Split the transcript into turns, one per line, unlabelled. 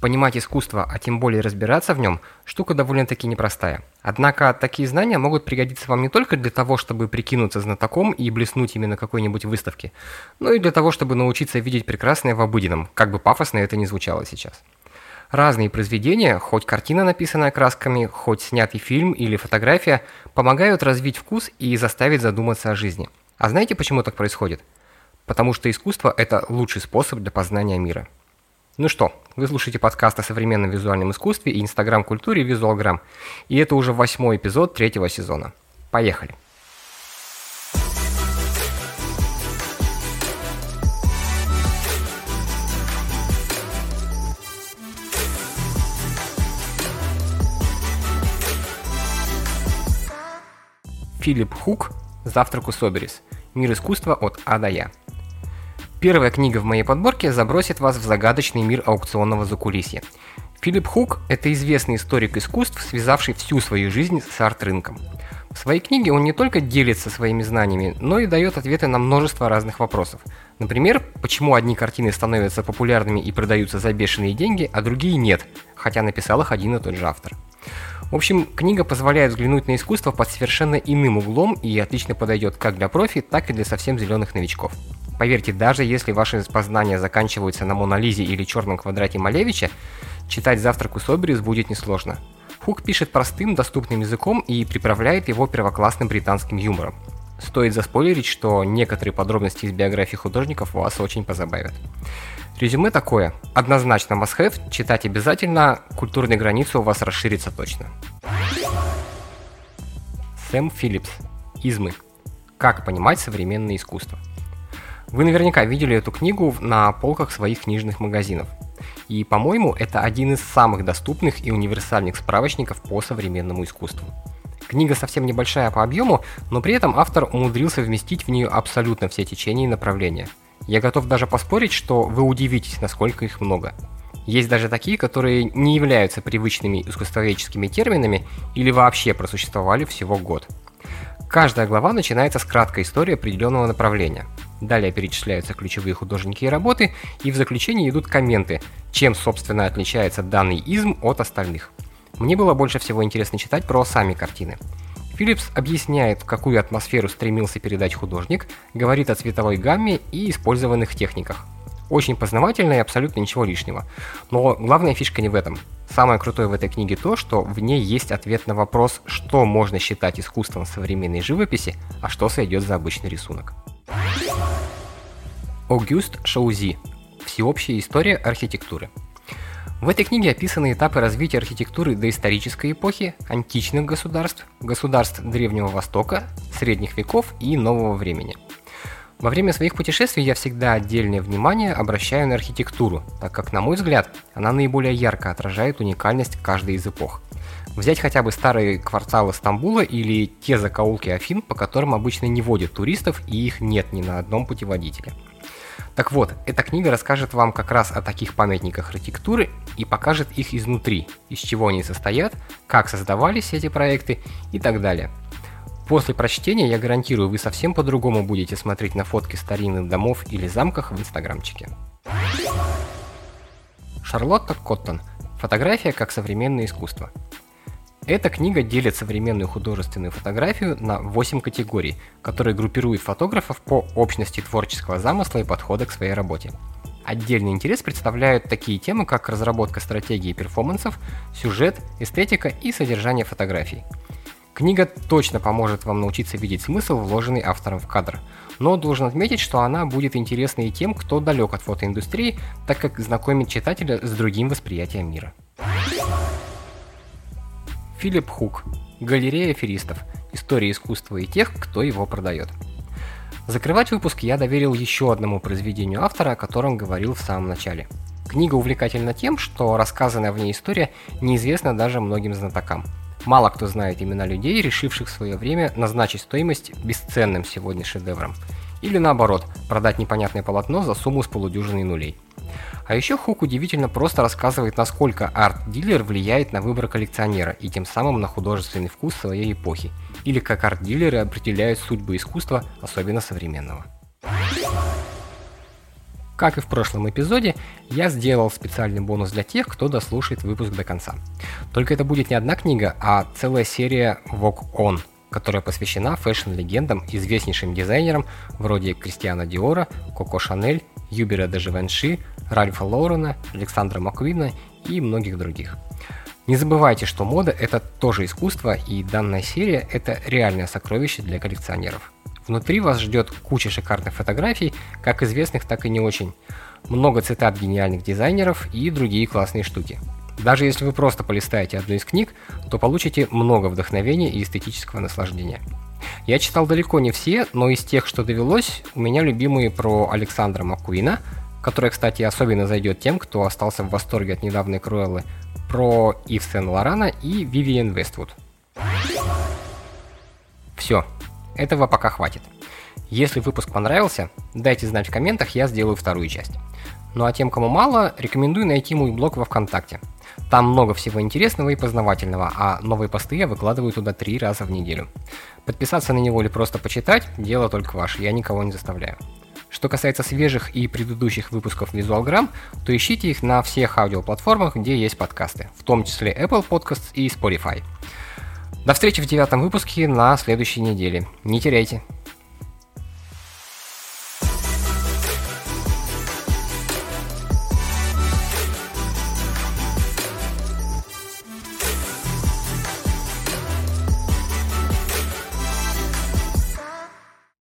Понимать искусство, а тем более разбираться в нем, штука довольно-таки непростая. Однако такие знания могут пригодиться вам не только для того, чтобы прикинуться знатоком и блеснуть именно какой-нибудь выставке, но и для того, чтобы научиться видеть прекрасное в обыденном, как бы пафосно это ни звучало сейчас. Разные произведения, хоть картина, написанная красками, хоть снятый фильм или фотография, помогают развить вкус и заставить задуматься о жизни. А знаете, почему так происходит? Потому что искусство – это лучший способ для познания мира. Ну что, вы слушаете подкаст о современном визуальном искусстве и инстаграм-культуре Визуалграм. И это уже восьмой эпизод третьего сезона. Поехали! Филипп Хук «Завтрак у Соберис. Мир искусства от А до Я». Первая книга в моей подборке забросит вас в загадочный мир аукционного закулисья. Филипп Хук – это известный историк искусств, связавший всю свою жизнь с арт-рынком. В своей книге он не только делится своими знаниями, но и дает ответы на множество разных вопросов. Например, почему одни картины становятся популярными и продаются за бешеные деньги, а другие нет, хотя написал их один и тот же автор. В общем, книга позволяет взглянуть на искусство под совершенно иным углом и отлично подойдет как для профи, так и для совсем зеленых новичков. Поверьте, даже если ваши познания заканчиваются на Монолизе или черном квадрате Малевича, читать «Завтрак у Соберис» будет несложно. Хук пишет простым, доступным языком и приправляет его первоклассным британским юмором. Стоит заспойлерить, что некоторые подробности из биографии художников вас очень позабавят. Резюме такое. Однозначно must have, читать обязательно, культурные границы у вас расширятся точно. Сэм Филлипс. Измы. Как понимать современное искусство. Вы наверняка видели эту книгу на полках своих книжных магазинов. И, по-моему, это один из самых доступных и универсальных справочников по современному искусству. Книга совсем небольшая по объему, но при этом автор умудрился вместить в нее абсолютно все течения и направления. Я готов даже поспорить, что вы удивитесь, насколько их много. Есть даже такие, которые не являются привычными искусствоведческими терминами или вообще просуществовали всего год. Каждая глава начинается с краткой истории определенного направления – Далее перечисляются ключевые художники и работы, и в заключении идут комменты, чем, собственно, отличается данный изм от остальных. Мне было больше всего интересно читать про сами картины. Филлипс объясняет, какую атмосферу стремился передать художник, говорит о цветовой гамме и использованных техниках. Очень познавательно и абсолютно ничего лишнего. Но главная фишка не в этом. Самое крутое в этой книге то, что в ней есть ответ на вопрос, что можно считать искусством современной живописи, а что сойдет за обычный рисунок. Огюст Шаузи. Всеобщая история архитектуры. В этой книге описаны этапы развития архитектуры доисторической эпохи, античных государств, государств Древнего Востока, средних веков и нового времени. Во время своих путешествий я всегда отдельное внимание обращаю на архитектуру, так как, на мой взгляд, она наиболее ярко отражает уникальность каждой из эпох. Взять хотя бы старые кварталы Стамбула или те закоулки Афин, по которым обычно не водят туристов и их нет ни на одном путеводителе – так вот, эта книга расскажет вам как раз о таких памятниках архитектуры и покажет их изнутри, из чего они состоят, как создавались эти проекты и так далее. После прочтения, я гарантирую, вы совсем по-другому будете смотреть на фотки старинных домов или замках в инстаграмчике. Шарлотта Коттон. Фотография как современное искусство. Эта книга делит современную художественную фотографию на 8 категорий, которые группируют фотографов по общности творческого замысла и подхода к своей работе. Отдельный интерес представляют такие темы, как разработка стратегии перформансов, сюжет, эстетика и содержание фотографий. Книга точно поможет вам научиться видеть смысл, вложенный автором в кадр, но должен отметить, что она будет интересна и тем, кто далек от фотоиндустрии, так как знакомит читателя с другим восприятием мира. Филипп Хук. Галерея аферистов. История искусства и тех, кто его продает. Закрывать выпуск я доверил еще одному произведению автора, о котором говорил в самом начале. Книга увлекательна тем, что рассказанная в ней история неизвестна даже многим знатокам. Мало кто знает имена людей, решивших в свое время назначить стоимость бесценным сегодня шедевром. Или наоборот, продать непонятное полотно за сумму с полудюжиной нулей. А еще Хук удивительно просто рассказывает, насколько арт-дилер влияет на выбор коллекционера и тем самым на художественный вкус своей эпохи, или как арт-дилеры определяют судьбу искусства, особенно современного. Как и в прошлом эпизоде, я сделал специальный бонус для тех, кто дослушает выпуск до конца. Только это будет не одна книга, а целая серия Walk On, которая посвящена фэшн-легендам, известнейшим дизайнерам вроде Кристиана Диора, Коко Шанель, Юбера де Ральфа Лорена, Александра Маккуина и многих других. Не забывайте, что мода – это тоже искусство, и данная серия – это реальное сокровище для коллекционеров. Внутри вас ждет куча шикарных фотографий, как известных, так и не очень. Много цитат гениальных дизайнеров и другие классные штуки. Даже если вы просто полистаете одну из книг, то получите много вдохновения и эстетического наслаждения. Я читал далеко не все, но из тех, что довелось, у меня любимые про Александра Маккуина, которая, кстати, особенно зайдет тем, кто остался в восторге от недавней Круэллы, про Ив Сен Лорана и Вивиен Вествуд. Все, этого пока хватит. Если выпуск понравился, дайте знать в комментах, я сделаю вторую часть. Ну а тем, кому мало, рекомендую найти мой блог во Вконтакте. Там много всего интересного и познавательного, а новые посты я выкладываю туда три раза в неделю. Подписаться на него или просто почитать – дело только ваше, я никого не заставляю. Что касается свежих и предыдущих выпусков Visualgram, то ищите их на всех аудиоплатформах, где есть подкасты, в том числе Apple Podcasts и Spotify. До встречи в девятом выпуске на следующей неделе. Не теряйте.